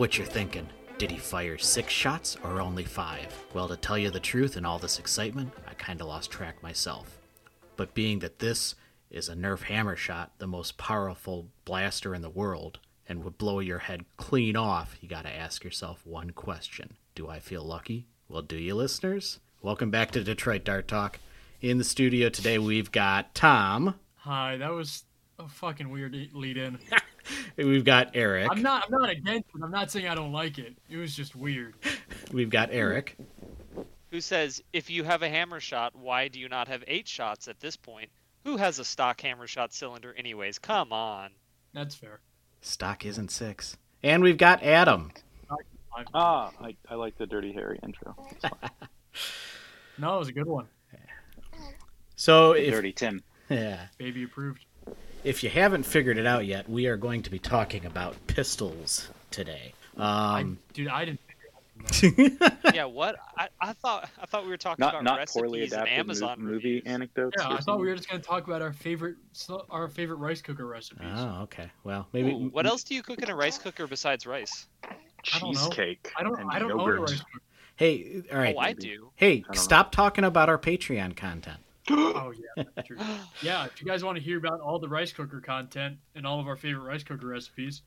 what you're thinking. Did he fire six shots or only five? Well, to tell you the truth, in all this excitement, I kinda lost track myself. But being that this is a Nerf hammer shot, the most powerful blaster in the world, and would blow your head clean off, you gotta ask yourself one question Do I feel lucky? Well, do you, listeners? Welcome back to Detroit Dart Talk. In the studio today, we've got Tom, Hi, that was a fucking weird lead in. we've got Eric, I'm not I'm not against it. I'm not saying I don't like it. It was just weird. we've got Eric, who says, if you have a hammer shot, why do you not have eight shots at this point? Who has a stock hammer shot cylinder, anyways? Come on. That's fair. stock isn't six, and we've got Adam. I- Ah, I, I like the Dirty Harry intro. No, it was a good one. So if Dirty Tim. yeah, Baby approved. If you haven't figured it out yet, we are going to be talking about pistols today. I, Um, dude, I didn't. figure it out. Yeah, what? I, I thought I thought we were talking Not about not recipes poorly and adapted Amazon mo- movie reviews. anecdotes. Yeah, or I thought we were just gonna talk about our favorite our favorite rice cooker recipes. oh, okay. Well, maybe. Ooh, what else do you cook in a rice cooker besides rice? I don't know. cheesecake. I don't and I don't own a yogurt. rice cooker. Hey, all right. Oh, I do. Hey, don't stop talking about our Patreon content. Oh yeah, that's true. Yeah, if you guys want to hear about all the rice cooker content and all of our favorite rice cooker recipes,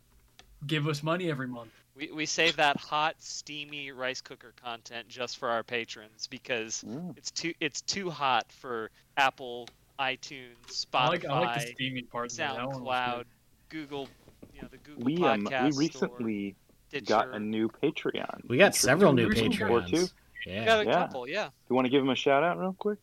give us money every month. We, we save that hot, steamy rice cooker content just for our patrons because Mm. it's too it's too hot for Apple, iTunes, Spotify, I like I like the steamy part. of That one SoundCloud, Google, you know the Google We um Podcast we recently Stitcher. got a new Patreon. We got Contributor several new Patreon support, Patreons. too. We Yeah. got a Yeah. couple, yeah. You want to give him a shout out real quick?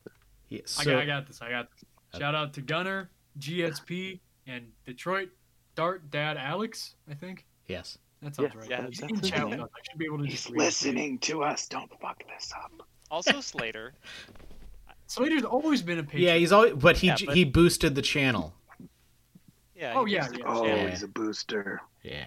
Yeah so, I, got, I got this. I got this. Uh, shout out to Gunner, GSP, and Detroit Dart Dad Alex. I think yes. that sounds Yeah, right. yeah, He's that's in his chat with us. I should be able to He's just it. listening to us. Don't fuck this up. Also Slater. Slater's always been a patron. Yeah, he's always, but he Yeah, but- he boosted the channel. Yeah. Oh, yeah, yeah. Oh. Yeah. he's a booster. Yeah.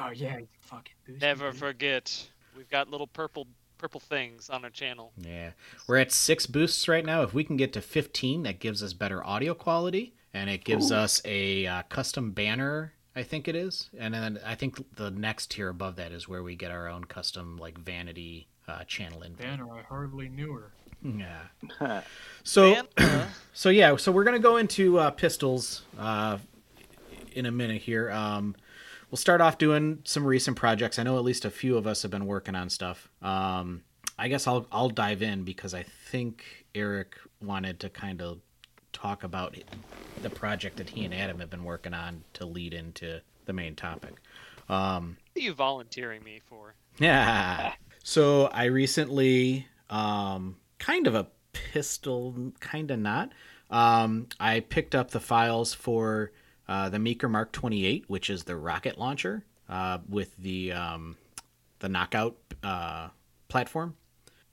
Oh yeah, you fucking boost. Never dude. forget. We've got little purple purple things on our channel. Yeah. We're at six boosts right now. If we can get to 15, that gives us better audio quality and it gives Ooh. us a uh, custom banner, I think it is. And then I think the next tier above that is where we get our own custom, like, vanity uh, channel invite. Banner, I hardly knew her. Yeah. So, so yeah, so we're gonna go into uh, pistols uh, in a minute here. Um, we'll start off doing some recent projects. I know at least a few of us have been working on stuff. Um, I guess I'll I'll dive in because I think Eric wanted to kind of talk about the project that he and Adam have been working on to lead into the main topic. Um, what are you volunteering me for? yeah. So I recently, um, kind of a pistol, kind of not. Um, I picked up the files for uh, the Meeker Mark 28, which is the rocket launcher uh, with the um, the knockout uh, platform.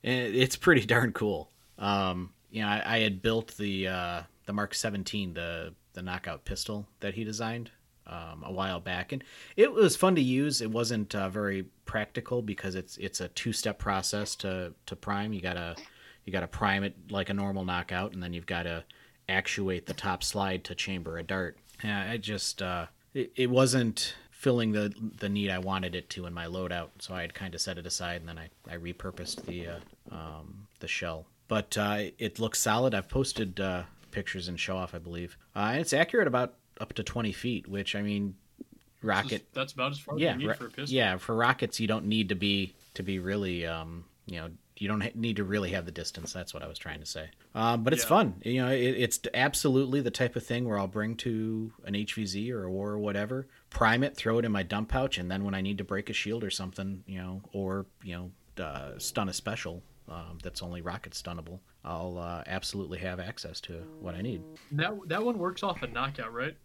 It's pretty darn cool. Um, you know, I, I had built the uh, the Mark 17, the the knockout pistol that he designed um, a while back, and it was fun to use. It wasn't uh, very practical because it's it's a two step process to to prime. You gotta you gotta prime it like a normal knockout, and then you've got to actuate the top slide to chamber a dart. Yeah, I just uh, it, it wasn't filling the the need I wanted it to in my loadout, so I had kind of set it aside, and then I I repurposed the uh, um, the shell. But uh, it looks solid. I've posted uh, pictures and show off, I believe, uh, and it's accurate about up to twenty feet, which I mean, rocket That's, that's about as far as yeah, you need ra- for a pistol. yeah. For rockets, you don't need to be to be really, um, you know, you don't need to really have the distance. That's what I was trying to say. Um, but it's Yeah. fun. You know, it, it's absolutely the type of thing where I'll bring to an HVZ or a war or whatever, prime it, throw it in my dump pouch, and then when I need to break a shield or something, you know, or you know, uh, stun a special um, that's only rocket stunnable, I'll uh, absolutely have access to what I need. That that one works off a knockout, right?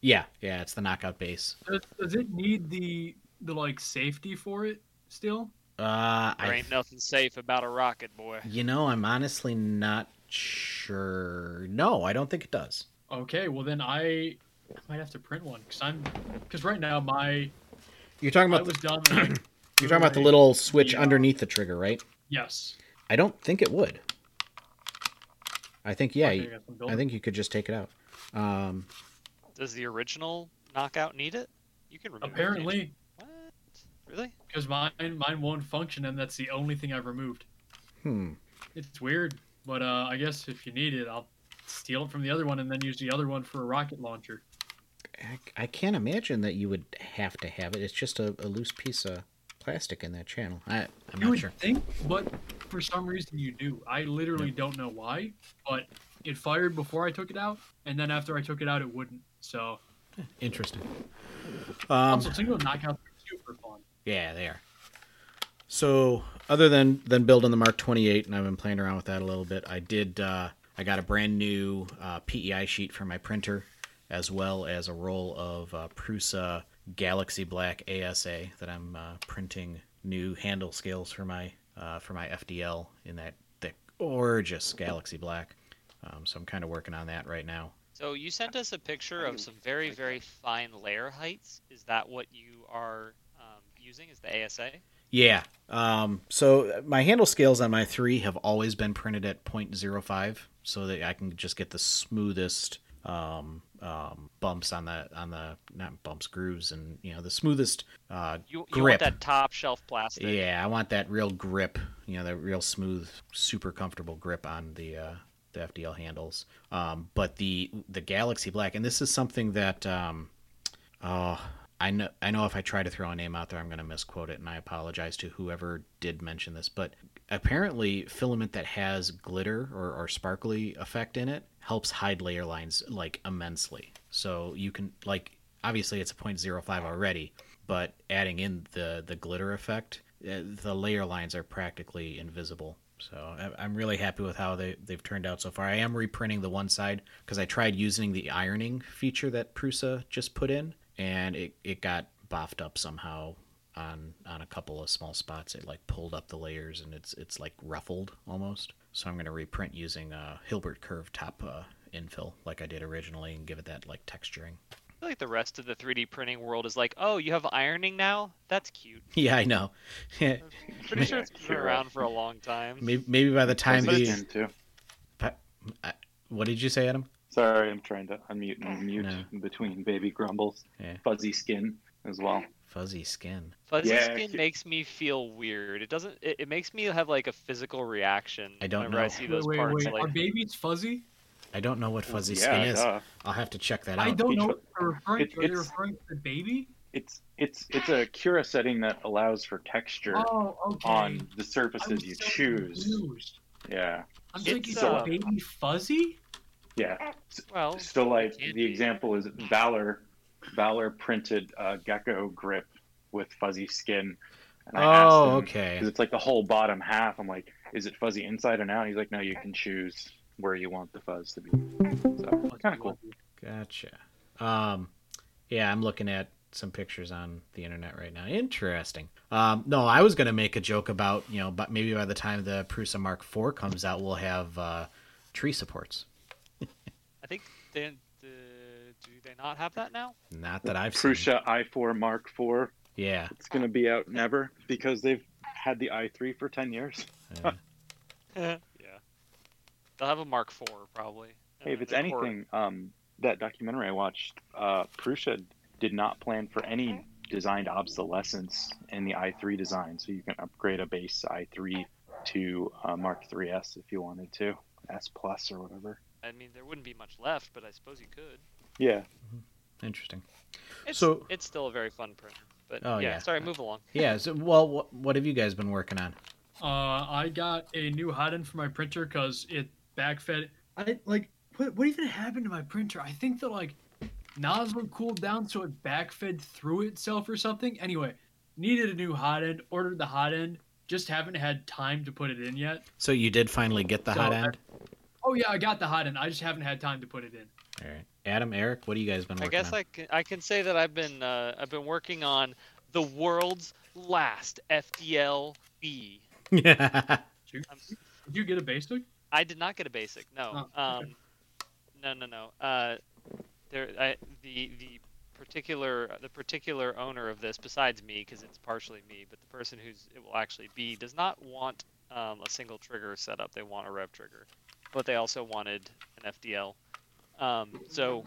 Yeah, yeah, it's the knockout base. Does, does it need the the like safety for it still? Uh, There I ain't nothing safe about a rocket, boy. You know, I'm honestly not sure. No, I don't think it does. Okay, well then I, I might have to print one because I'm because right now my You're talking I about was the, done. Like, you're talking about the little switch Yeah. underneath the trigger, right? Yes. I don't think it would. I think yeah, I I think you could just take it out. Um, Does the original knockout need it? You can remove it, can't you? apparently What? Really? because mine mine won't function, and that's the only thing I've removed. Hmm. It's weird, but uh, I guess if you need it, I'll steal it from the other one and then use the other one for a rocket launcher. I, I can't imagine that you would have to have it. It's just a, a loose piece of plastic in that channel. I, I'm you not would sure. think, but for some reason you do. I literally don't know why, but it fired before I took it out, and then after I took it out, it wouldn't. So, Interesting. Um, also, single knockouts are super fun. Yeah, they are. So, other than than building the Mark 28, and I've been playing around with that a little bit. I did. Uh, I got a brand new uh, PEI sheet for my printer, as well as a roll of uh, Prusa Galaxy Black ASA that I'm uh, printing new handle scales for my uh, for my FDL in that thick, gorgeous Galaxy Black. Um, so I'm kind of working on that right now. So you sent us a picture of some very, very fine layer heights. Is that what you are using? Is the ASA? Yeah. Um, so my handle scales on my three have always been printed at 0.05, so that I can just get the smoothest um, um, bumps on the on the not bumps grooves and you know the smoothest uh, You, you grip. that top shelf plastic? yeah, I want that real grip. You know, that real smooth, super comfortable grip on the uh, the FDL handles. Um, but the the Galaxy Black, and this is something that um, oh, I know I know if I try to throw a name out there, I'm going to misquote it, and I apologize to whoever did mention this. But apparently, filament that has glitter or, or sparkly effect in it helps hide layer lines like immensely. So you can like obviously it's a 0.05 already, but adding in the the glitter effect, uh, the layer lines are practically invisible. So I'm really happy with how they they've turned out so far. I am reprinting the one side because I tried using the ironing feature that Prusa just put in, and it, it got boffed up somehow on on a couple of small spots. It like pulled up the layers and it's it's like ruffled almost. So I'm gonna reprint using a Hilbert Curve top uh, infill like I did originally and give it that like texturing. I feel like the rest of the 3D printing world is like, oh, you have ironing now? That's cute. Yeah, I know. Pretty sure it's been around for a long time. maybe, maybe by the time Fuzzy the skin, too. What did you say, Adam? Sorry, I'm trying to unmute and mute No. in between baby grumbles. Yeah. Fuzzy skin as well. Fuzzy skin. Fuzzy Yeah, skin makes me feel weird. It doesn't. It, it makes me have like a physical reaction. I don't whenever know. I see Wait, those wait, parts. wait. Like, Are babies fuzzy? I don't know what fuzzy yeah, skin is. duh. I'll have to check that out. I don't know one- what they're referring It- to. Are they referring to the baby? It's it's it's a Cura setting that allows for texture Oh, okay. on the I'm surfaces you so choose. confused. Yeah, I'm It's, thinking uh, baby fuzzy. Yeah. well, So like the example is Valor, Valor printed uh, gecko grip with fuzzy skin. And I asked Oh, him, okay. Because it's like the whole bottom half. I'm like, is it fuzzy inside and out? He's like, no, you can choose where you want the fuzz to be. So kind of cool. Gotcha. Um, yeah, I'm looking at some pictures on the internet right now. Interesting. Um, no, I was gonna make a joke about you know, but maybe by the time the Prusa Mark IV comes out, we'll have uh, tree supports. I think they, the, do they not have that now? Not that I've seen. Prusa i4 Mark IV. Yeah. It's going to be out never because they've had the i3 for 10 years. Uh, yeah. They'll have a Mark IV probably. Hey, if Uh, it's anything, um, that documentary I watched, uh, Prusa did not plan for any designed obsolescence in the i3 design, so you can upgrade a base i3 to uh, Mark 3S if you wanted to, S plus or whatever. I mean, there wouldn't be much left, but I suppose you could. Yeah, interesting. It's, So- it's still a very fun printer. But Oh, yeah, yeah. sorry, move along. Yeah. So, well, what, what have you guys been working on? Uh, I got a new hot end for my printer because it backfed. I like what, what even happened to my printer? I think the like nozzle cooled down so it backfed through itself or something. Anyway, needed a new hot end. Ordered the hot end. Just haven't had time to put it in yet. So you did finally get the So, hot I- end. Oh yeah, I got the hot end. I just haven't had time to put it in. All right, Adam, Eric, what have you guys been I guess on? I can, I can say that I've been uh, I've been working on the world's last FDL B. Yeah. Did you, did you get a basic? I did not get a basic. No. Oh, okay. um, no, no, no. Uh, there, I, the the particular the particular owner of this, besides me, because it's partially me, but the person who's it will actually be does not want um, a single trigger setup. They want a rev trigger, but they also wanted an FDL. Um, so,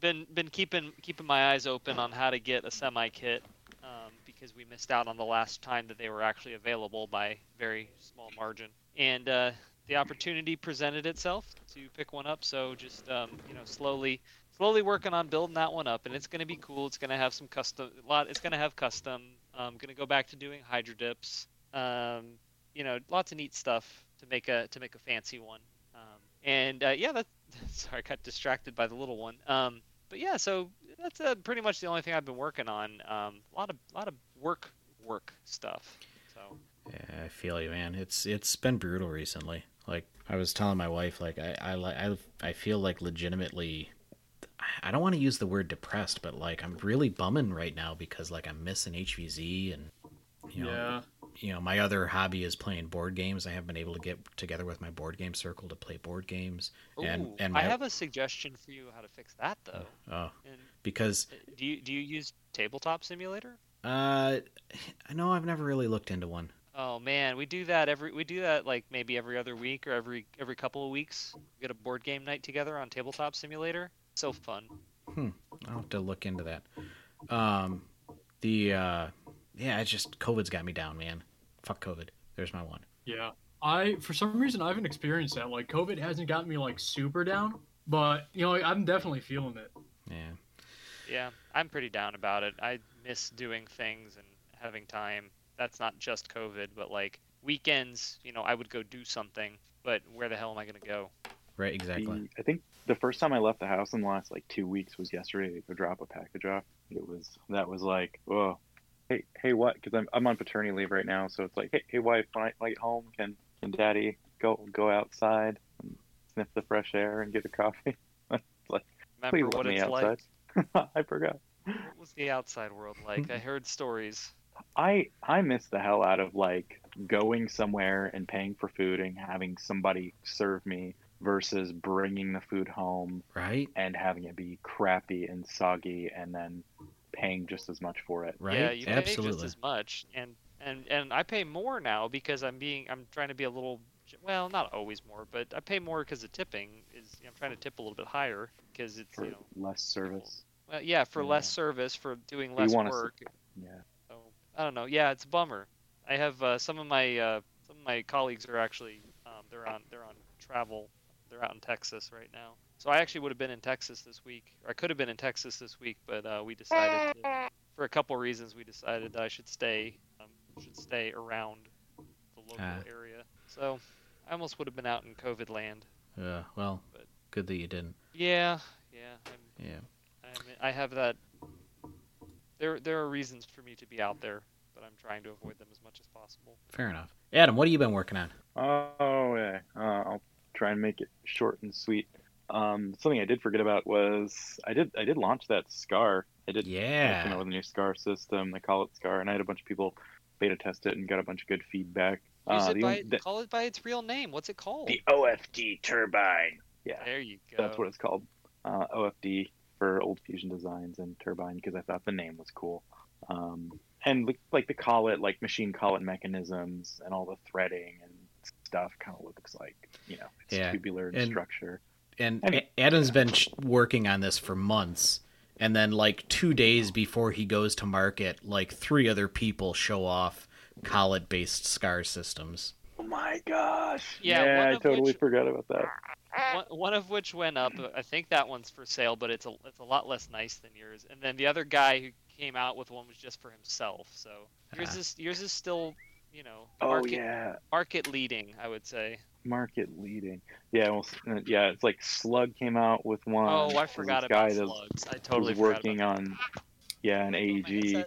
been been keeping keeping my eyes open on how to get a semi kit um, because we missed out on the last time that they were actually available by very small margin. And uh, the opportunity presented itself to pick one up. So just um, you know, slowly, slowly working on building that one up, and it's going to be cool. It's going to have some custom, a lot. It's going to have custom. I'm going to go back to doing hydro dips. Um, you know, lots of neat stuff to make a to make a fancy one. And uh, yeah, that. Sorry, I got distracted by the little one. Um, but yeah, so that's uh, pretty much the only thing I've been working on. Um, a lot of lot of work work stuff. So Yeah, I feel you, man. It's it's been brutal recently. Like I was telling my wife, like I I I, I feel like legitimately. I don't want to use the word depressed, but like I'm really bumming right now because like I'm missing HVZ and you know yeah. You know my other hobby is playing board games. I haven't been able to get together with my board game circle to play board games. And- Ooh, and I my- have a suggestion for you how to fix that though. Oh, And because uh, do you do you use Tabletop Simulator? uh, I know I've never really looked into one. Oh man, we do that every we do that like maybe every other week or every every couple of weeks. We get a board game night together on Tabletop Simulator. So fun. I'll have to look into that. Um, the uh, yeah, it's just COVID's got me down, man. Fuck COVID. There's my one. Yeah. I for some reason I haven't experienced that. Like COVID hasn't got me like super down, but you know I'm definitely feeling it. Yeah. Yeah, I'm pretty down about it. I miss doing things and having time. That's not just COVID, but like weekends, you know, I would go do something, but where the hell am I going to go? Right. Exactly. The, I think the first time I left the house in the last like two weeks was yesterday to go drop a package off. It was that was like, whoa, hey, hey, what? Because I'm I'm on paternity leave right now, so it's like, hey, hey, wife, when I when I get home, can can daddy go go outside and sniff the fresh air and get a coffee? Remember Please what let me it's outside. like? I forgot. What was the outside world like? I heard stories. I I miss the hell out of like going somewhere and paying for food and having somebody serve me versus bringing the food home Right. and having it be crappy and soggy and then paying just as much for it. Right. Yeah, you pay just as much, and and and I pay more now because I'm being I'm trying to be a little well, not always more, but I pay more because the tipping is I'm trying to tip a little bit higher because it's for you know less service. well, yeah for Yeah. less service for doing less wanna s- work. Yeah. So I don't know. Yeah, it's a bummer. I have uh, some of my uh, some of my colleagues are actually um, they're on they're on travel. They're out in Texas right now. So I actually would have been in Texas this week, or I could have been in Texas this week, but uh, we decided to, for a couple reasons we decided that I should stay um, should stay around the local Ah. area. So I almost would have been out in COVID land. Uh, well, But- good that you didn't. Yeah, yeah. I'm, Yeah. I'm, I have that. There there are reasons for me to be out there, but I'm trying to avoid them as much as possible. Fair enough. Adam, what have you been working on? Oh yeah. Uh, I'll try and make it short and sweet. Um, something I did forget about was I did I did launch that Scar. I did Yeah. you know, with a new Scar system. They call it Scar, and I had a bunch of people beta test it and got a bunch of good feedback. Use Uh, it the by the- call it by its real name. What's it called? the OFD turbine. Yeah, there you go. that's what it's called. Uh, OFD for Old Fusion Designs and Turbine because I thought the name was cool. Um, and like, like the call it like machine call it mechanisms and all the threading and stuff kind of looks like you know it's Yeah, tubular in and- structure. And I mean- A- Adam's been ch- working on this for months. And then, like, two days before he goes to market, like, three other people show off collet based SCAR systems. Oh my gosh! Yeah, one I totally which- forgot about that. one, one of which went up. I think that one's for sale, but it's a it's a lot less nice than yours. And then the other guy who came out with one was just for himself. So yours Ah. is yours is still, you know, Oh market yeah, market leading, I would say. market leading. Yeah, well, yeah, it's like Slug came out with one. Oh, I forgot about guy that slugs. I totally was working on, yeah, an. AEG.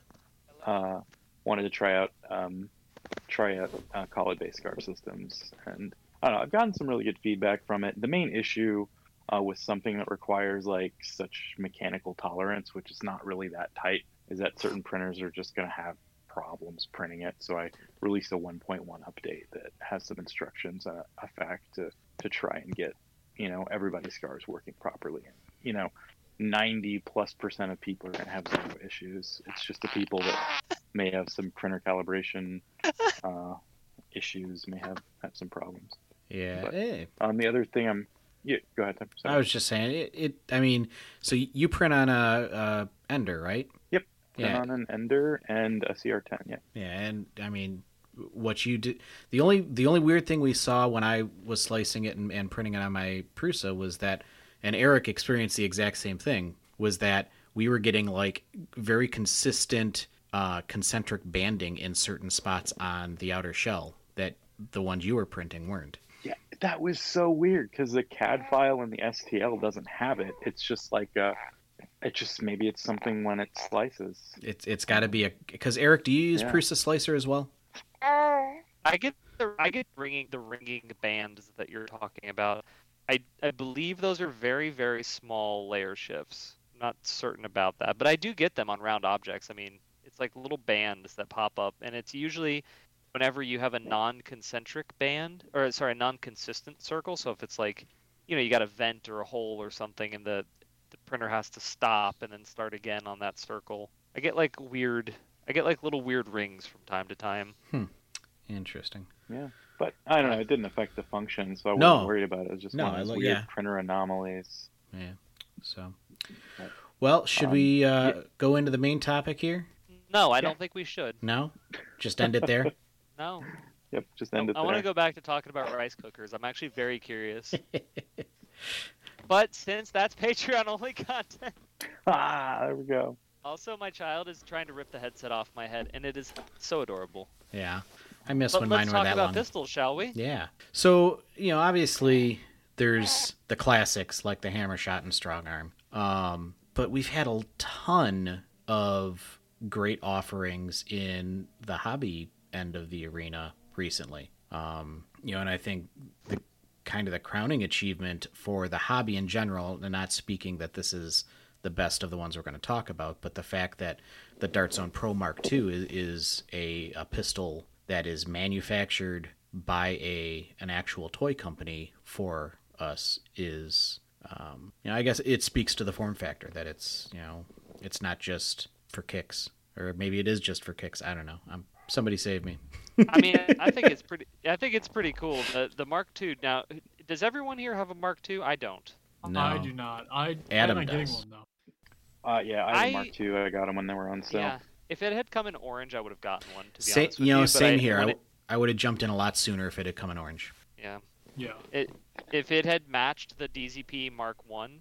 uh, wanted to try out um, try out uh, collet based scar systems, and I don't know. I've gotten some really good feedback from it. The main issue uh, with something that requires like such mechanical tolerance, which is not really that tight, is that certain printers are just going to have problems printing it. So I released a 1.1 update that has some instructions on a fact to to try and get you know everybody's scars working properly. You know. 90 plus percent of people are going to have zero issues. It's just the people that may have some printer calibration uh, issues, may have, have some problems. Yeah. But- eh, Um, the other thing I'm, yeah, go ahead. Sorry. I was just saying, it, it I mean, so you print on a, a Ender, right? Yep. Yeah. on an Ender and a CR10. Yeah. Yeah, and I mean, what you did the only the only weird thing we saw when I was slicing it and, and printing it on my Prusa was that, and Eric experienced the exact same thing. Was that we were getting like very consistent uh, concentric banding in certain spots on the outer shell that the ones you were printing weren't. Yeah, that was so weird because the CAD file and the STL doesn't have it. It's just like uh it just maybe it's something when it slices. It's it's got to be a because Eric, do you use Yeah. Prusa Slicer as well? Uh. I get the I get ringing the ringing bands that you're talking about. I I believe those are very very small layer shifts. I'm not certain about that, but I do get them on round objects. I mean, it's like little bands that pop up, and it's usually whenever you have a non-concentric band or sorry, a non-consistent circle. So if it's like, you know, you got a vent or a hole or something, and the the printer has to stop and then start again on that circle. I get like weird. I get like little weird rings from time to time. Hmm. Interesting. Yeah. But I don't know, it didn't affect the function, so I wasn't No. worried about it. It was just No, one of those lo- weird yeah. printer anomalies. Yeah. So, well, should Um, we uh, yeah. go into the main topic here? No, I Yeah. don't think we should. No, just end it there. No. Yep, just end it there. I, want to go back to talking about rice cookers. I'm actually very curious. but since that's Patreon only content, Ah, there we go. also my child is trying to rip the headset off my head, and it is so adorable. yeah, I miss But when let's talk about pistols, shall we? Yeah. So you know, obviously, there's the classics like the hammer shot and strong arm. Um, but we've had a ton of great offerings in the hobby end of the arena recently. Um, you know, and I think the kind of the crowning achievement for the hobby in general, and not speaking that this is the best of the ones we're going to talk about, but the fact that the Dart Zone Pro Mark II is, is a, a pistol that is manufactured by a an actual toy company for us is um, you know I guess it speaks to the form factor that it's you know it's not just for kicks or maybe it is just for kicks I don't know. I'm somebody save me I mean, I think it's pretty. I think it's pretty cool. The the Mark II. Now, does everyone here have a Mark II? I don't. no I do not. I Adam I'm not getting does. one though. Uh, yeah, I had I- a Mark II. I got them when they were on sale. Yeah. If it had come in orange, I would have gotten one. To be Sa- honest with you know but same I- here I, it- I would have jumped in a lot sooner if it had come in orange yeah. Yeah. It if it had matched the DZP Mark One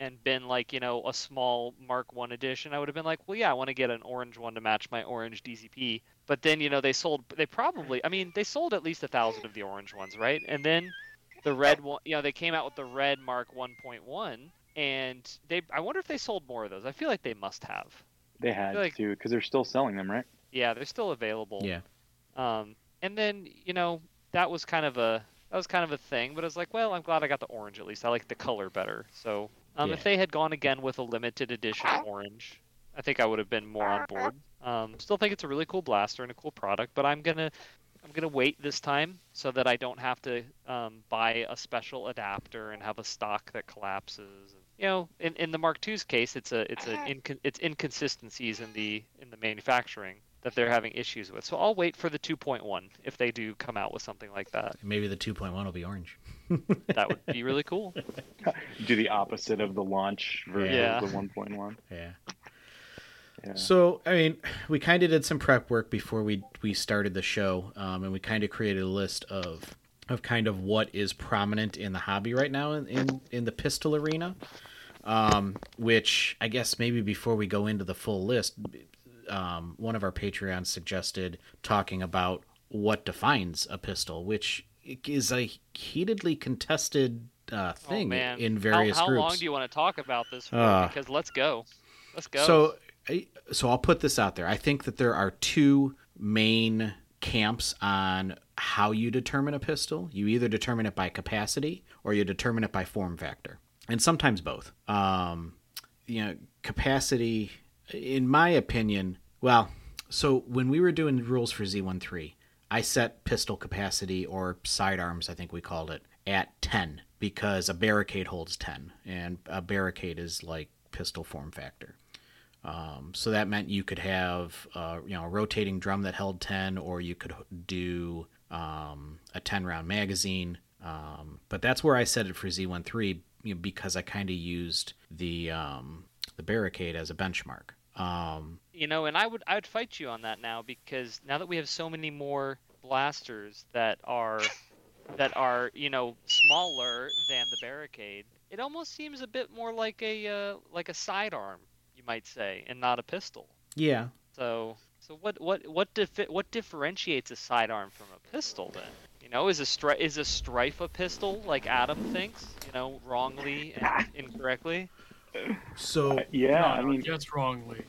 and been like you know a small Mark One edition, I would have been like, well, yeah, I want to get an orange one to match my orange DZP. But then you know they sold, they probably, I mean, they sold at least a thousand of the orange ones, right? And then the red one, you know, they came out with the red Mark 1.1, and they, I wonder if they sold more of those. I feel like they must have. They had like- to because they're still selling them, right? Yeah, they're still available. yeah Um, and then you know that was kind of a that was kind of a thing, but I was like, well, I'm glad I got the orange at least. I like the color better. So um, Yeah. if they had gone again with a limited edition orange, I think I would have been more on board. Um, still think it's a really cool blaster and a cool product, but I'm gonna I'm gonna wait this time so that I don't have to um, buy a special adapter and have a stock that collapses. You know, in, in the Mark II's case, it's a it's a incon- it's inconsistencies in the in the manufacturing that they're having issues with. So I'll wait for the 2.1 if they do come out with something like that. maybe the 2.1 will be orange That would be really cool. Do the opposite of the launch version Yeah. of the 1.1. yeah Yeah. So, I mean, we kind of did some prep work before we we started the show, um, and we kind of created a list of of kind of what is prominent in the hobby right now in in, in the pistol arena. Um, which I guess maybe before we go into the full list, um, one of our Patreons suggested talking about what defines a pistol, which is a heatedly contested uh, oh thing man, in various how, how groups. long do you want to talk about this for? Ah. because let's go. Let's go. So, So I'll put this out there. I think that there are two main camps on how you determine a pistol. You either determine it by capacity or you determine it by form factor, and sometimes both. Um, you know, capacity, in my opinion, well, so when we were doing rules for Z13, I set pistol capacity or sidearms, I think we called it, at 10 because a barricade holds 10, and a barricade is like pistol form factor. Um, so that meant you could have, uh, you know, a rotating drum that held 10, or you could do um, a 10 round magazine. Um, but that's where I set it for Z13 you know, because I kind of used the um, the barricade as a benchmark. Um, You know, and I would I would fight you on that now because now that we have so many more blasters that are that are you know smaller than the barricade, it almost seems a bit more like a uh, like a sidearm, you might say, and not a pistol. yeah, So so what what what defi- what differentiates a sidearm from a pistol then? You know, is a stri- is a strife a pistol like Adam thinks? You know, wrongly and incorrectly. so Yeah, I mean, guessed wrongly.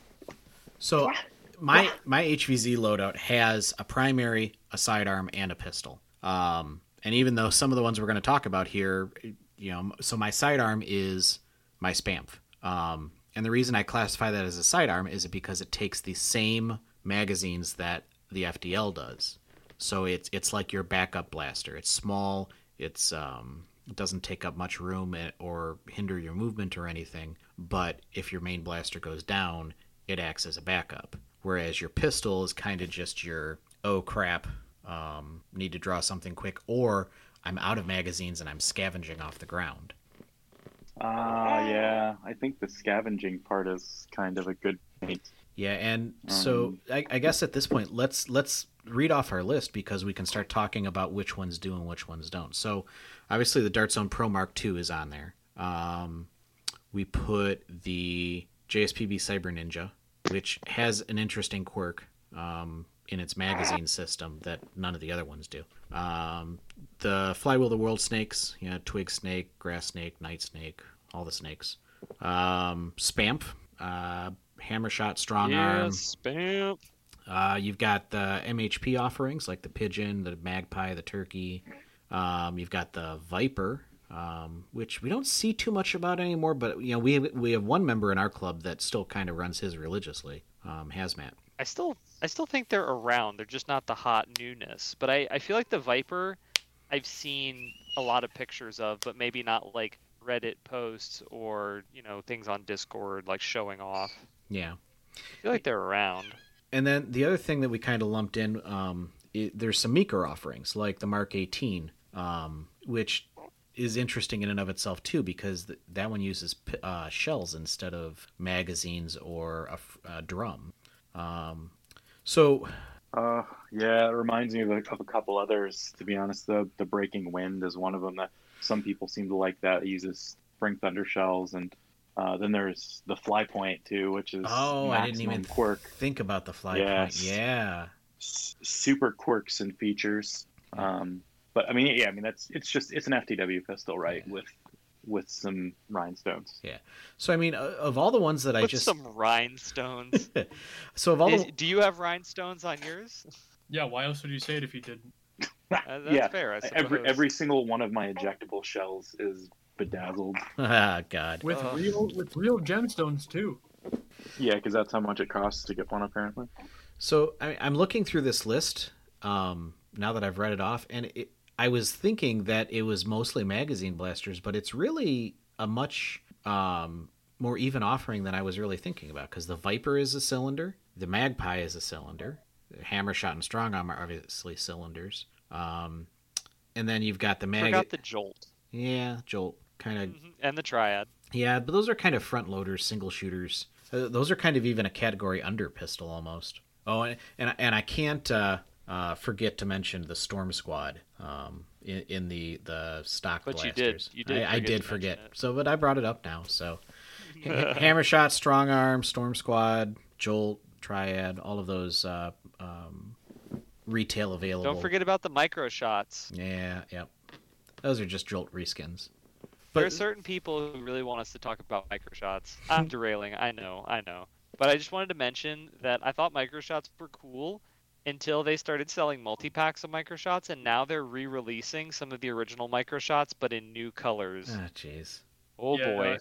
So my my HVZ loadout has a primary, a sidearm, and a pistol. Um, and even though some of the ones we're going to talk about here, you know, so my sidearm is my spamf. Um, and the reason I classify that as a sidearm is because it takes the same magazines that the FDL does. So it's it's like your backup blaster. It's small. It's um, it doesn't take up much room eh, or hinder your movement or anything. But if your main blaster goes down, it acts as a backup. Whereas your pistol is kind of just your oh crap, um, need to draw something quick, or I'm out of magazines and I'm scavenging off the ground. ah, yeah. I think the scavenging part is kind of a good point. Yeah, and so Um, I, I guess at this point, let's let's read off our list because we can start talking about which ones do and which ones don't. So, obviously, the Dart Zone Pro Mark II is on there. Um, we put the JSPB Cyber Ninja, which has an interesting quirk um, in its magazine system that none of the other ones do. Um, the Flywheel of the World Snakes, you know, Twig Snake, Grass Snake, Night Snake, all the snakes. Um, Spamp, uh, Hammer Shot, Strong Arm. spam. Uh, you've got the MHP offerings like the pigeon, the magpie, the turkey. Um, you've got the viper, um, which we don't see too much about anymore. But you know, we have, we have one member in our club that still kind of runs his religiously. Um, Hazmat. I still I still think they're around. They're just not the hot newness. But I, I feel like the Viper I've seen a lot of pictures of, but maybe not like Reddit posts or, you know, things on Discord like showing off. Yeah. I feel like they're around. And then the other thing that we kind of lumped in, um, it, there's some Meeker offerings like the Mark 18, um, which is interesting in and of itself too because th- that one uses p- uh, shells instead of magazines or a, f- a drum. Um, so Uh, yeah, it reminds me of a, of a couple others. To be honest, the the Breaking Wind is one of them that some people seem to like. That it uses Spring Thunder shells, and uh, then there's the Fly Point too, which is oh, I didn't even quirk, think about the fly Yes. point. Yeah. S- super quirks and features. Um, but I mean, yeah, I mean that's it's just it's an FTW pistol, right? With with some rhinestones. Yeah. So I mean, uh, of all the ones that I just some rhinestones. so of all Is- the do you have rhinestones on yours? Yeah, why else would you say it if you didn't? Uh, that's Yeah, fair. I Every every single one of my ejectable shells is bedazzled. ah God. With Ugh. real with real gemstones too. Yeah, because that's how much it costs to get one, apparently. So I, I'm looking through this list um, now that I've read it off, and it, I was thinking that it was mostly magazine blasters, but it's really a much um, more even offering than I was really thinking about. Because the Viper is a cylinder, the Magpie is a cylinder, the Hammer Shot and Strong Arm are obviously cylinders, um, and then you've got the mag. Forgot the jolt Yeah, Jolt kind of Mhm, and the triad. yeah, but those are kind of front loaders, single shooters. Uh, those are kind of even a category under pistol almost. Oh, and and, and I can't uh, uh, forget to mention the Storm Squad um, in, in the the stock But you blasters. did- you did I, I did forget. So, but I brought it up now. So, Hammer Shot, Strong Arm, Storm Squad, Jolt, Triad, all of those uh, um, retail available. Don't forget about the micro shots. Yeah, yep. Those are just Jolt reskins. there are certain people who really want us to talk about micro shots. I'm derailing. I know. I know. But I just wanted to mention that I thought micro shots were cool until they started selling multi packs of micro shots, and now they're re-releasing some of the original micro shots, but in new colors. ah, jeez. Oh Yeah, boy.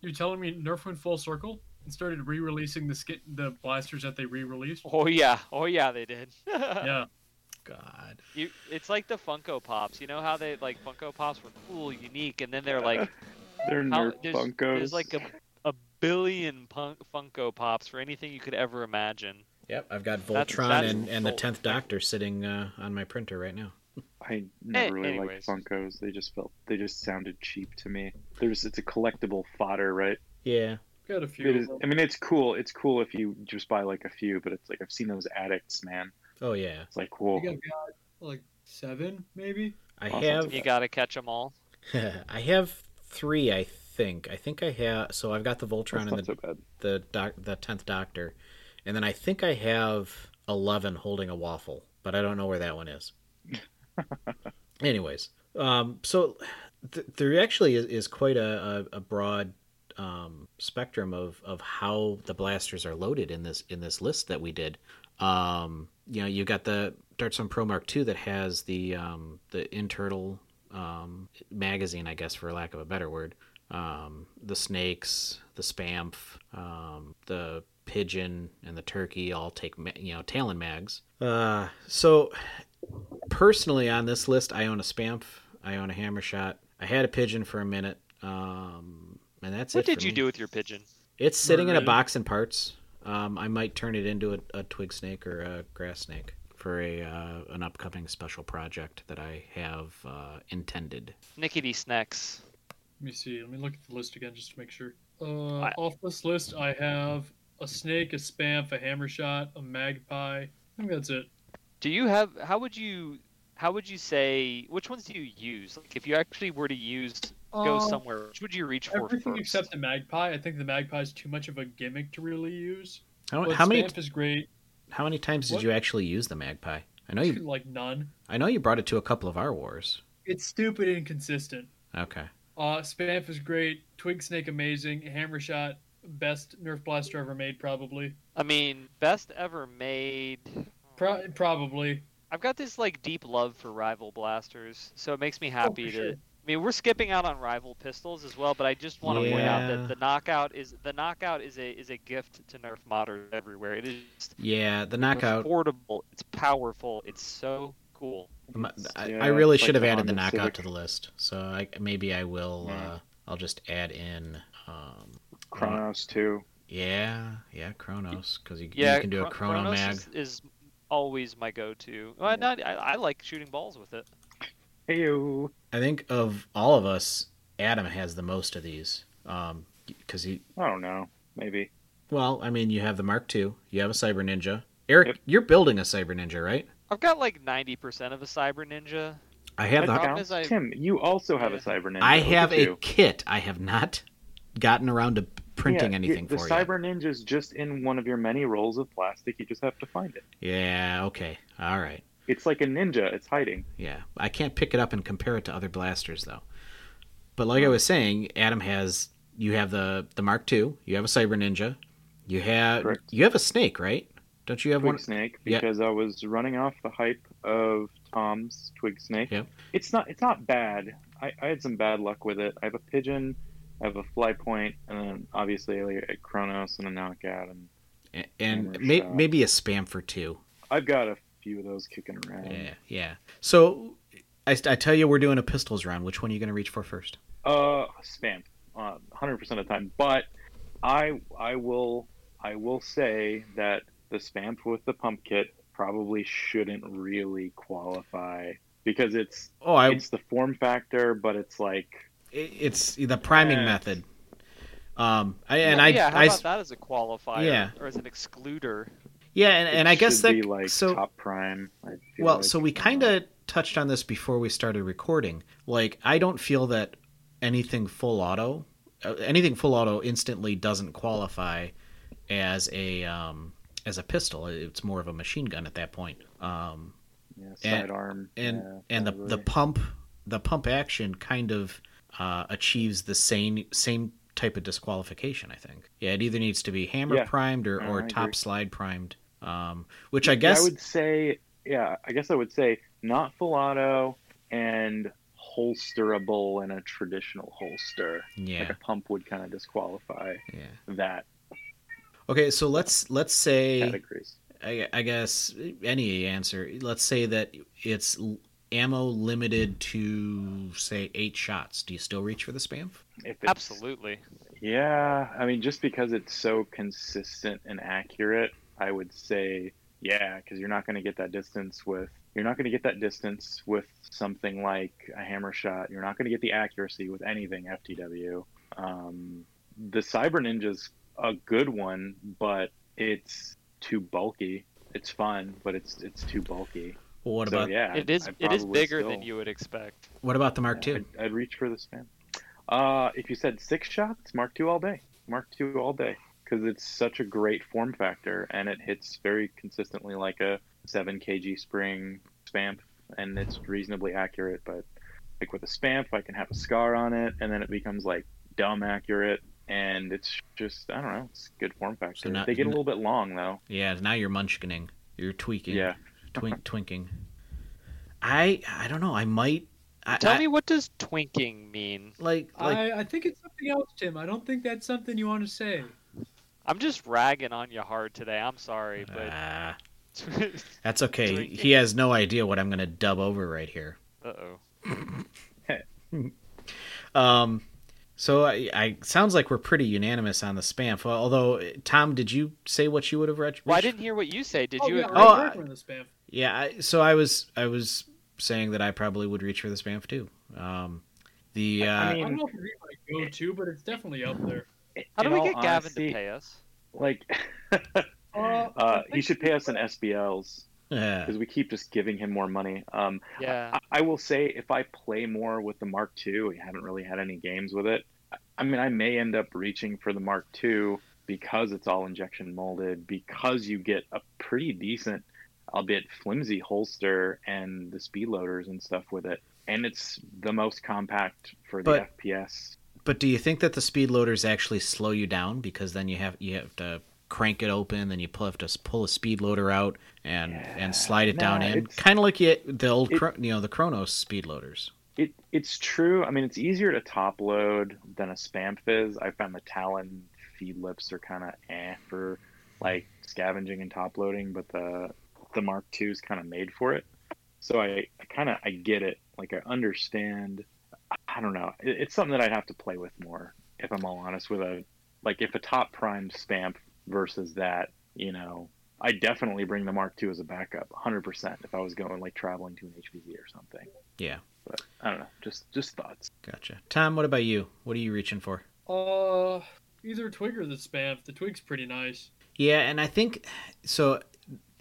You're telling me Nerf went full circle and started re-releasing the skit the blasters that they re-released? Oh yeah. Oh yeah, they did. Yeah. God. You, it's like the Funko Pops. You know how they like Funko Pops were cool, unique, and then they're like They're How, Nerf there's, Funkos. there's like a, a billion punk, Funko Pops for anything you could ever imagine. Yep, I've got Voltron that's and, and the tenth Doctor sitting uh, on my printer right now. I never really anyways. liked Funkos. They just felt they just sounded cheap to me. There's it's a collectible fodder, right? Yeah, Got a few. It is. I mean, it's cool. It's cool if you just buy like a few, but it's like I've seen those addicts, man. Oh yeah, It's like, I whoa. I've got like seven, maybe. I Awesome. have You gotta catch them all. I have three. I think. I think I have. So I've got the Voltron and the so the doc, the tenth Doctor, and then I think I have eleven holding a waffle, but I don't know where that one is. Anyways, um, so th- there actually is, is quite a, a, a broad um, spectrum of, of how the blasters are loaded in this in this list that we did. Um, you know, you got the Dart Zone Pro Mark II that has the um, the internal um, magazine, I guess, for lack of a better word. Um, the snakes, the spamf, um, the pigeon, and the turkey all take ma- you know Talon mags. Uh, so personally, on this list, I own a spamf, I own a hammer shot. I had a pigeon for a minute, um, and that's What it. did you me. do with your pigeon? It's sitting in a box in parts. Um, I might turn it into a, a twig snake or a grass snake for a uh, an upcoming special project that I have uh, intended. Nickety snacks. Let me see. Let me look at the list again just to make sure. Uh, I- off this list, I have a snake, a spamf, a hammer shot, a magpie. I think that's it. Do you have? How would you? How would you say? Which ones do you use? Like, if you actually were to use go Uh, somewhere, which would you reach for Everything except the magpie. I think the magpie is too much of a gimmick to really use. How, But how many spamf is great. how many times did you actually use the magpie? I know you like none. I know you brought it to a couple of our wars. It's stupid and inconsistent. Okay. Uh, Spamf is great. Twig Snake amazing. Hammer Shot best Nerf blaster ever made probably. I mean, best ever made. Pro- probably. I've got this like deep love for rival blasters, so it makes me Oh, happy for to. sure. I mean, we're skipping out on rival pistols as well, but I just want to point out that the knockout is the knockout is a is a gift to Nerf modders everywhere. It is just Yeah, the knockout. affordable. It's powerful. It's so cool. m- I, Yeah, I really it's like should have added the knockout Civic. to the list. So I, maybe I will. Yeah. Uh, I'll just add in. Um, Kronos too. yeah, yeah, Kronos because you, Yeah, you can do a Chron- Chrono Kronos mag. Is, is always my go-to. Well, not, I, I like shooting balls with it. Heyo. I think of all of us, Adam has the most of these. Um, because he, I don't know. Maybe. well, I mean, you have the Mark II, you have a Cyber Ninja. Eric, Yep. you're building a Cyber Ninja, right? I've got like ninety percent of a Cyber Ninja. I have the, problem is I- Tim, you also have a Cyber Ninja. I have a you. kit. I have not gotten around to printing Yeah, anything the for Cyber is just in one of your many rolls of plastic. You just have to find it. Yeah. Okay. All right. It's like a ninja. It's hiding. Yeah, I can't pick it up and compare it to other blasters though. But like I was saying, Adam has you have the the Mark II, you have a Cyber Ninja, you have Correct. you have a snake, right? Don't you have Twig one? Snake Yeah. because I was running off the hype of Tom's Twig Snake. Yep. It's not it's not bad. I, I had some bad luck with it. I have a pigeon, I have a fly point, and then obviously a Kronos and a knockout, and And may, maybe a spam for two. I've got a few of those kicking around. Yeah, yeah. So I, I tell you, we're doing a pistols round. Which one are you going to reach for first? Uh, spam, uh, hundred percent of the time. But I I will I will say that the spam with the pump kit probably shouldn't really qualify because it's Oh, I it's the form factor, but it's like it's the priming Yeah. method. Um, I, and Well, I, yeah, how I about that as a qualifier? Yeah. Or as an excluder? yeah, and, and I guess should that be like so top prime. I feel Well, like. so we kind of touched on this before we started recording. Like, I don't feel that anything full auto, uh, anything full auto, instantly doesn't qualify as a um, as a pistol. It's more of a machine gun at that point. Um, yeah, and- sidearm and yeah, and the the pump the pump action kind of uh, achieves the same same type of disqualification. I think. Yeah, it either needs to be hammer Yeah. primed or, or top agree. slide primed. Um, which I guess I would say yeah. I guess I would say not full auto and holsterable in a traditional holster. yeah Like a pump would kind of disqualify yeah. that Okay, so let's let's say categories. I, I guess any answer. Let's say that it's ammo limited to say eight shots. Do you still reach for the spam? Absolutely. Yeah, I mean, just because it's so consistent and accurate, I would say yeah, because you're not going to get that distance with you're not going to get that distance with something like a hammer shot. You're not going to get the accuracy with anything FTW. Um, the Cyber Ninja's a good one, but it's too bulky. It's fun, but it's it's too bulky. Well, what so about yeah, It is it is probably bigger than you would expect. what about the Mark yeah, II? I'd, I'd reach for the spam. Uh, if you said six shots, Mark II all day. Mark II all day because it's such a great form factor and it hits very consistently like a seven kg spring spamp and it's reasonably accurate. But like with a spamp, I can have a scar on it and then it becomes like dumb accurate. And it's just I don't know, it's good form factor. not- they get a little bit long though. Yeah, now you're munchkining. You're tweaking. Yeah. Twink, twinking. I I don't know. I might. I, Tell I- me what does twinking mean? like like I, I think it's something else, Tim. I don't think that's something you want to say. I'm just ragging on you hard today. I'm sorry, but ah, that's okay. Drinking. He has no idea what I'm gonna dub over right here. uh oh. Um, so I, I sounds like we're pretty unanimous on the spam. Although Tom, did you say what you would have read? Well, I didn't hear what you say. Did oh, you yeah, agree? Oh, I I- agree with the spam. Yeah. I, so I was I was saying that I probably would reach for the spam too. Um, the uh, I I don't know if it'd be my go-to, but it's definitely up there. How do we get Gavin honesty, to pay us? Like, Uh, uh, he should pay us in SBLs yeah. because we keep just giving him more money. Um, Yeah. I, I will say if I play more with the Mark II, we haven't really had any games with it. I- I mean, I may end up reaching for the Mark II because it's all injection molded, because you get a pretty decent, albeit flimsy holster and the speed loaders and stuff with it. And it's the most compact for the But- FPS. But do you think that the speed loaders actually slow you down because then you have you have to crank it open, then you pull, have to pull a speed loader out and Yeah, and slide it down in, kind of like you, the old it- you know the Kronos speed loaders. It it's true. I mean, it's easier to top load than a spam fizz. I found the Talon feed lips are kind of eh for like scavenging and top loading, but the the Mark II is kind of made for it. So I, I kind of I get it. Like I understand. I don't know. It, it's something that I'd have to play with more, if I'm all honest. With a like if a top prime spam versus that, you know, I definitely bring the Mark II as a backup, 100%. If I was going like traveling to an HVZ or something. Yeah, But I don't know. Just just thoughts. gotcha. Tom, what about you? What are you reaching for? Uh, either twig or the spam. The twig's pretty nice. Yeah, and I think so.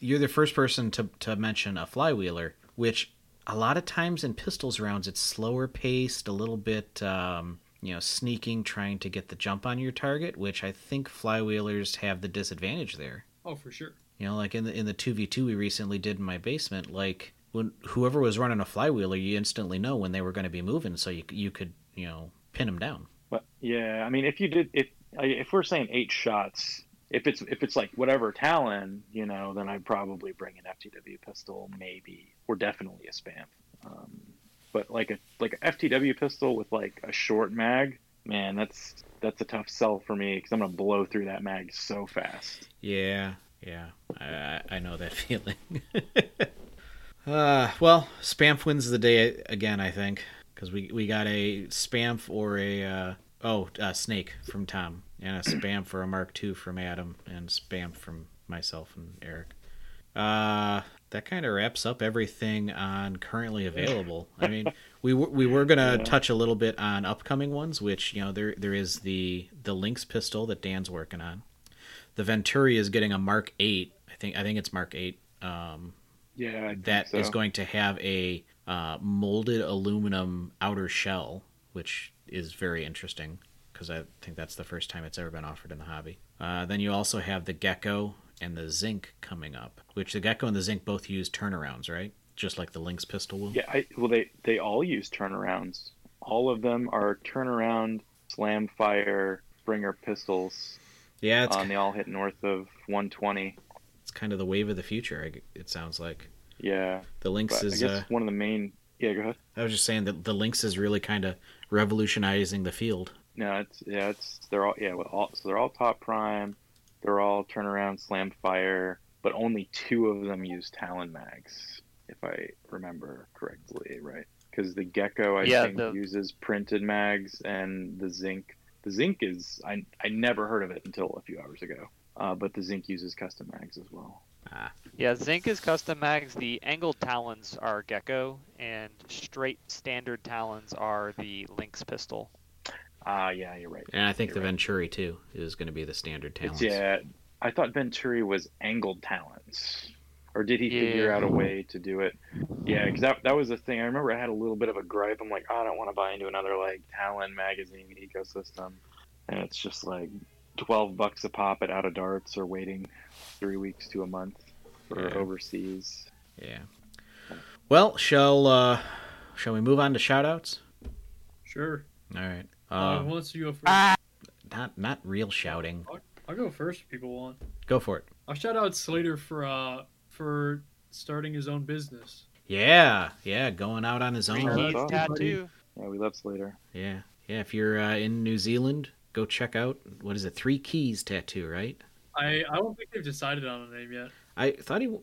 You're the first person to to mention a flywheeler, which a lot of times in pistols rounds it's slower paced, a little bit um, you know sneaking, trying to get the jump on your target, which I think flywheelers have the disadvantage there. Oh, for sure. You know, like in the in the two v two we recently did in my basement, like when whoever was running a flywheeler, you instantly know when they were going to be moving, so you you could you know pin them down. But yeah, I mean, if you did, if if we're saying eight shots, if it's if it's like whatever Talon, you know, then I'd probably bring an FTW pistol, maybe, or definitely a spam. Um, but like a like a FTW pistol with like a short mag, man, that's that's a tough sell for me because I'm gonna blow through that mag so fast. Yeah, yeah, I, I- know that feeling. uh, well, Spamf wins the day again, I think, because we we got a Spamf or a uh, oh uh, Snake from Tom, and a Spam for a Mark II from Adam, and Spam from myself and Eric. Uh, that kind of wraps up everything on currently available. I mean, we were, we were gonna touch a little bit on upcoming ones, which you know there there is the the Lynx pistol that Dan's working on. The Venturi is getting a Mark Eight. I think I think it's Mark Eight. Um, Yeah, that is so. going to have a uh, molded aluminum outer shell, which is very interesting because I think that's the first time it's ever been offered in the hobby. Uh, then you also have the Gecko and the Zinc coming up, which the Gecko and the Zinc both use turnarounds, right? Just like the Lynx pistol will. Yeah, I, well, they they all use turnarounds. All of them are turnaround, slam fire, Springer pistols. Yeah, it's, Um, they all hit north of 120. it's kind of the wave of the future. It sounds like Yeah, the Lynx but I is. guess Uh, one of the main. Yeah, go ahead. I was just saying that the Lynx is really kind of revolutionizing the field. No, it's yeah, it's they're all yeah, well, all so they're all top prime. They're all turnaround, slam fire, but only two of them use Talon mags, if I remember correctly, right? Because the Gecko I Yeah, think the- uses printed mags, and the Zinc the Zinc is I I never heard of it until a few hours ago. Uh, but the Zinc uses custom mags as well. Ah, Yeah, Zinc is custom mags. The angled talons are Gecko, and straight standard talons are the Lynx pistol. Ah, yeah, you're right. And I think You're the right. Venturi too is going to be the standard It's, talons. yeah, I thought Venturi was angled talons, or did he figure out a way to do it? Yeah, because that that was the thing. I remember I had a little bit of a gripe. I'm like, oh, I don't want to buy into another like Talon magazine ecosystem, and it's just like twelve bucks a pop at Out of Darts, or waiting three weeks to a month for Yeah. overseas. Yeah. Well, shall uh, shall we move on to shoutouts? Sure. All right. Uh, Uh, who wants to go first? not not real shouting. I'll go first if people want. Go for it. I'll shout out Slater for uh for starting his own business. Yeah, yeah, going out on his own. Keys. keys awesome. tattoo. Yeah, we love Slater. Yeah, yeah. If you're uh, in New Zealand, go check out what is it? Three Keys Tattoo, right? I I don't think they've decided on a name yet. I thought he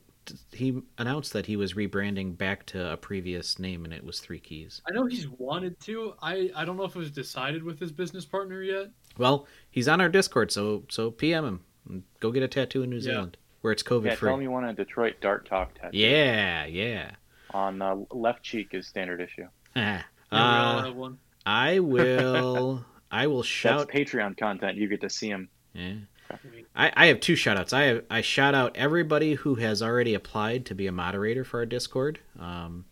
he announced that he was rebranding back to a previous name, and it was Three Keys. I know he's wanted to. I I don't know if it was decided with his business partner yet. Well, he's on our Discord, so so PM him. Go get a tattoo in New Yeah. Zealand where it's COVID Yeah, free. tell him you want a Detroit Dart Talk tattoo. Yeah, yeah. On uh, left cheek is standard issue. Ah. Yeah, Uh, have one. I will. I will That's shout. Patreon content. You get to see him. Yeah. I, I have two shout outs. I have, I shout out everybody who has already applied to be a moderator for our Discord. Um,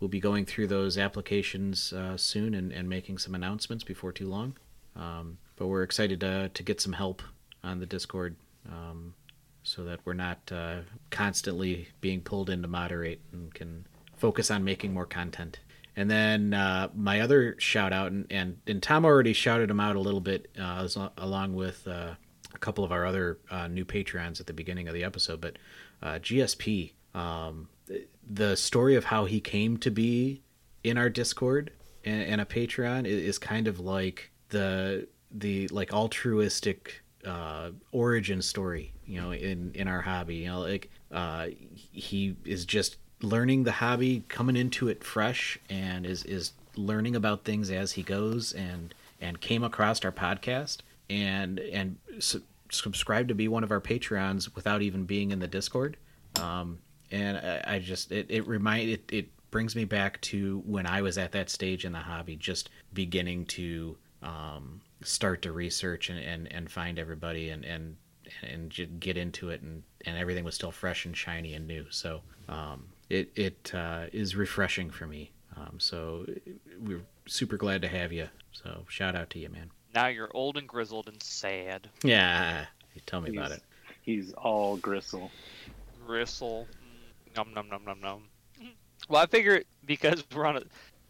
we'll be going through those applications uh, soon and, and making some announcements before too long. Um, but we're excited to, to get some help on the Discord um, so that we're not uh, constantly being pulled in to moderate and can focus on making more content. And then uh, my other shout out, and, and, and Tom already shouted him out a little bit uh, along with uh, a couple of our other uh, new Patreons at the beginning of the episode, but uh, GSP, um, the story of how he came to be in our Discord and, and a Patreon is kind of like the the like altruistic uh, origin story, you know, in in our hobby. You know, like uh, he is just learning the hobby, coming into it fresh, and is is learning about things as he goes, and and came across our podcast and and su- subscribe to be one of our Patreons without even being in the Discord. Um, and I, I just it it remind it, it brings me back to when I was at that stage in the hobby, just beginning to um, start to research and, and, and find everybody and and and get into it and, and everything was still fresh and shiny and new. So um, it it uh, is refreshing for me. Um, so we're super glad to have you. So shout out to you, man. Now you're old and grizzled and sad. Yeah, tell me about it. He's all gristle. Gristle. Num num num num num. Well, I figure because we're on a,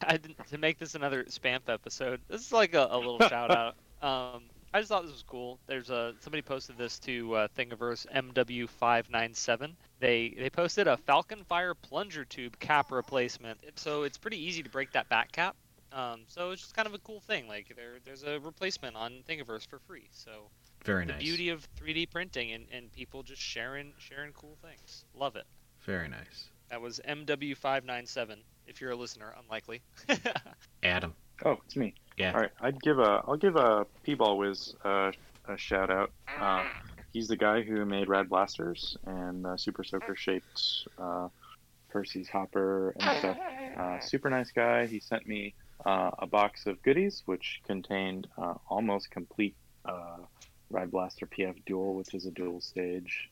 I didn't to make this another spamp episode. This is like a, a little shout out. Um, I just thought this was cool. There's a somebody posted this to uh, Thingiverse MW597. They they posted a Falcon Fire plunger tube cap replacement. So it's pretty easy to break that back cap. Um, so it's just kind of a cool thing. Like there there's a replacement on Thingiverse for free. So Very the nice. beauty of 3D printing and, and people just sharing sharing cool things. Love it. Very nice. That was MW597. If you're a listener, unlikely. Adam. Oh, it's me. Yeah. All right, I'd give a I'll give a P-ball whiz uh, a shout out. Uh, he's the guy who made Rad Blasters and uh, Super Soaker shaped uh, Percy's Hopper and stuff. Uh, super nice guy. He sent me uh, a box of goodies which contained uh, almost complete uh, Rad Blaster PF Dual, which is a dual stage,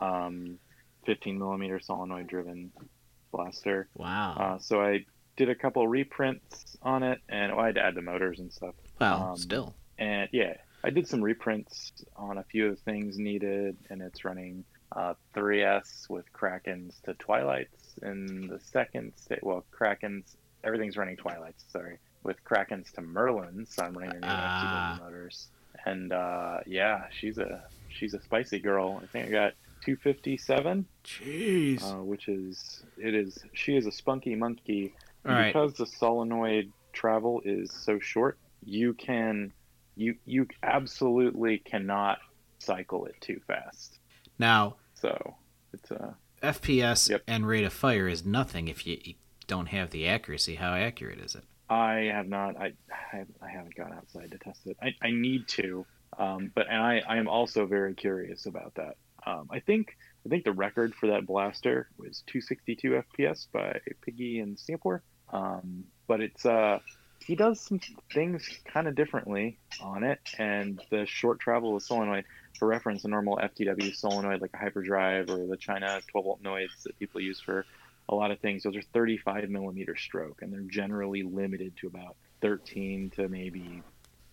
um, 15 millimeter solenoid driven blaster. Wow. Uh, so I did a couple reprints on it, and oh, I had to add the motors and stuff. well, um, still. And yeah, I did some reprints on a few of the things needed, and it's running uh, 3S with Krakens to Twilights in the second state. Well, Krakens, everything's running Twilights, sorry, with Krakens to Merlins. So I'm running the new. FCW motors, and uh, yeah, she's a she's a spicy girl. I think I got 257 Jeez. uh, which is it is she is a spunky monkey All right. because the solenoid travel is so short you can you you absolutely cannot cycle it too fast Now, so it's uh FPS Yep. and rate of fire is nothing if you don't have the accuracy. How accurate is it? i have not i i, haven't gone outside to test it i, I need to um, but and i i am also very curious about that um, i think i think the record for that blaster was 262 fps by piggy in singapore um, but it's uh he does some things kind of differently on it, and the short travel with solenoid. For reference, a normal FTW solenoid like a hyperdrive or the China 12 volt noids that people use for a lot of things, those are 35 millimeter stroke, and they're generally limited to about 13 to maybe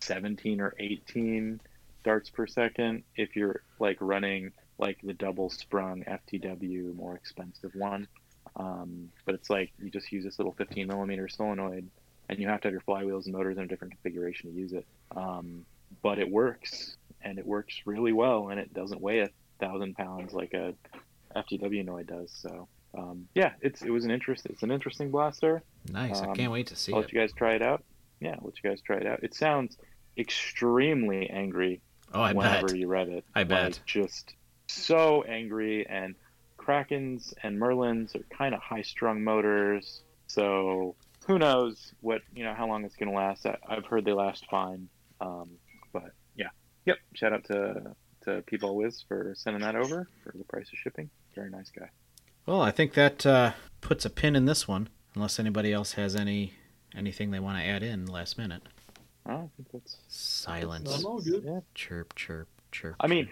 17 or 18 darts per second. If you're like running like the double sprung FTW, more expensive one, um, but it's like you just use this little 15 millimeter solenoid, and you have to have your flywheels and motors in a different configuration to use it. Um, but it works, and it works really well, and it doesn't weigh a thousand pounds like a FTW noid does. So um, yeah, it's it was an interest. It's an interesting blaster. Nice. I Um, can't wait to see I'll it. let you guys try it out. Yeah, I'll let you guys try it out. It sounds extremely angry Oh, I whenever bet. you read it. I bet. Like, just so angry, and Krakens and Merlins are kind of high-strung motors. So who knows what you know how long it's gonna last? I, I've heard they last fine. Um, but yeah, yep. Shout out to to People Wiz for sending that over for the price of shipping. Very nice guy. Well, I think that uh, puts a pin in this one, unless anybody else has any anything they want to add in last minute. I think that's Silence. I'm all good. yeah. Chirp, chirp, chirp. I mean,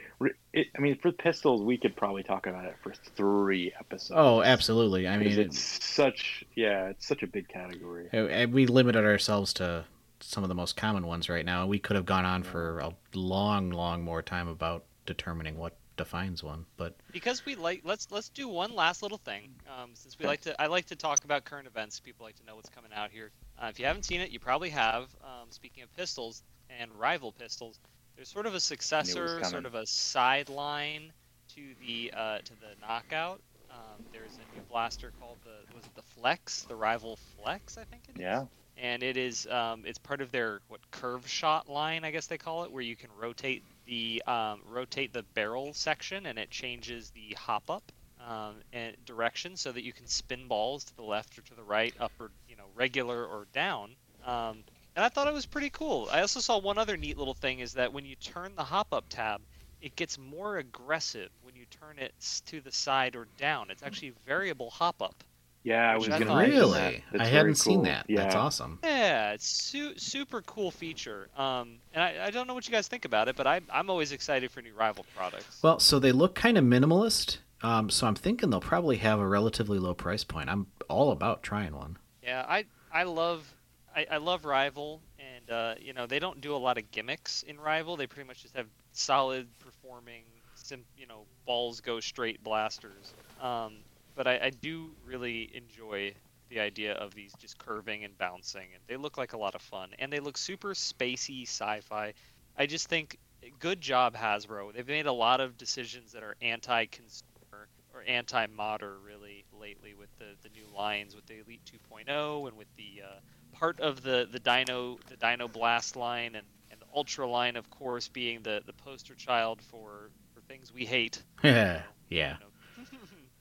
it, I mean, for pistols, we could probably talk about it for three episodes. Oh, absolutely. I mean, it's such yeah, it's such a big category. it, it- we limited ourselves to some of the most common ones right now. We could have gone on for a long, long more time about determining what defines one. But because we like let's let's do one last little thing um, since we like to i like to talk about current events. People like to know what's coming out here. Uh, if you haven't seen it you probably have. Um, speaking of pistols and rival pistols there's sort of a successor sort of a sideline to the uh, to the knockout. Um, there's a new blaster called the was it the flex? The rival flex i think it is? Yeah, and it is um, it's part of their what curve shot line I guess they call it, where you can rotate the um, rotate the barrel section and it changes the hop up um, and direction so that you can spin balls to the left or to the right, up or you know regular or down. Um, and I thought it was pretty cool. I also saw one other neat little thing is that when you turn the hop up tab, it gets more aggressive when you turn it to the side or down. It's actually variable hop up. Yeah. I was gonna really, I hadn't seen that. Yeah, That's awesome. Yeah, it's su- super cool feature. Um, and I, I don't know what you guys think about it, but I, I'm always excited for new rival products. Well, so they look kind of minimalist. Um, so I'm thinking they'll probably have a relatively low price point. I'm all about trying one. yeah, I I love I, I love Rival, and uh, you know they don't do a lot of gimmicks in Rival. They pretty much just have solid performing, sim- you know, balls go straight blasters. Um, but I, I do really enjoy the idea of these just curving and bouncing, and they look like a lot of fun, and they look super spacey, sci-fi. I just think good job Hasbro. They've made a lot of decisions that are anti-consumer or anti-modder really lately with the, the new lines with the Elite 2.0 and with the uh, part of the the Dino the Dino Blast line and, and the Ultra line of course being the, the poster child for, for things we hate. Yeah, yeah. You know.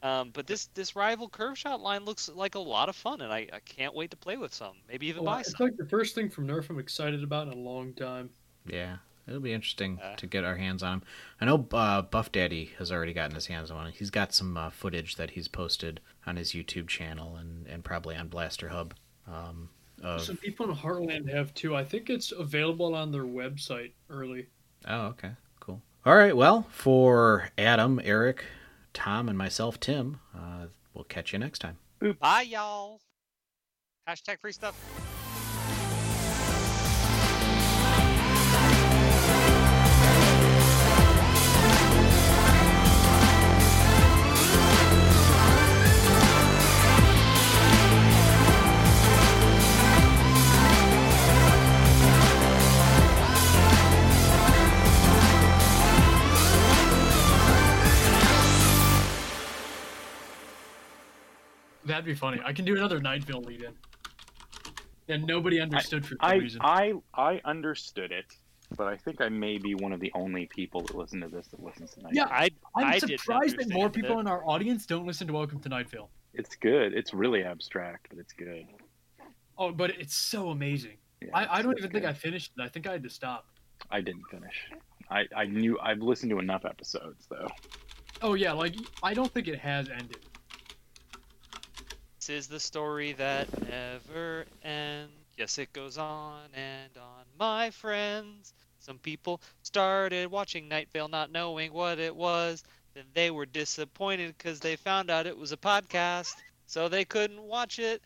Um, but this this rival curve shot line looks like a lot of fun and I, I can't wait to play with some. Maybe even Well, buy it's some. It's like the first thing from Nerf I'm excited about in a long time. Yeah, it'll be interesting Uh. to get our hands on him. I know uh, Buff Daddy has already gotten his hands on it. He's got some uh, footage that he's posted on his YouTube channel and, and probably on Blaster Hub. Um, of, Some people in Heartland have too. I think it's available on their website early. oh, okay, cool. All right, well, for Adam, Eric, Tom, and myself, Tim, uh, we'll catch you next time. Bye y'all. Hashtag free stuff. That'd be funny. I can do another Night Vale lead in. And nobody understood for some I reason. I I understood it, but I think I may be one of the only people that listen to this that listens to tonight. Yeah. I I'm I surprised that more people it. in our audience don't listen to Welcome to Night Vale. it's good. It's really abstract, but it's good. Oh, but it's so amazing. Yeah, I, I don't it's even think. I finished it. I think I had to stop. I didn't finish. I I knew I've listened to enough episodes though. Oh yeah, like I don't think it has ended. This is the story that never ends. Yes, it goes on and on, my friends. Some people started watching Night Vale not knowing what it was. Then they were disappointed because they found out it was a podcast, so they couldn't watch it.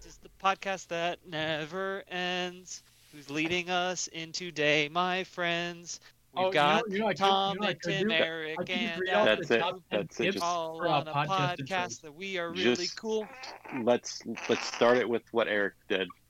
This is the podcast that never ends. Who's leading us into day, my friends? We've Oh, you know- you know, Tom you know, and could Tim, do that. Eric, I and read. That's it. That's it. Just- all for on a podcast podcast that we are really Just- cool. let's let's start it with what Eric did.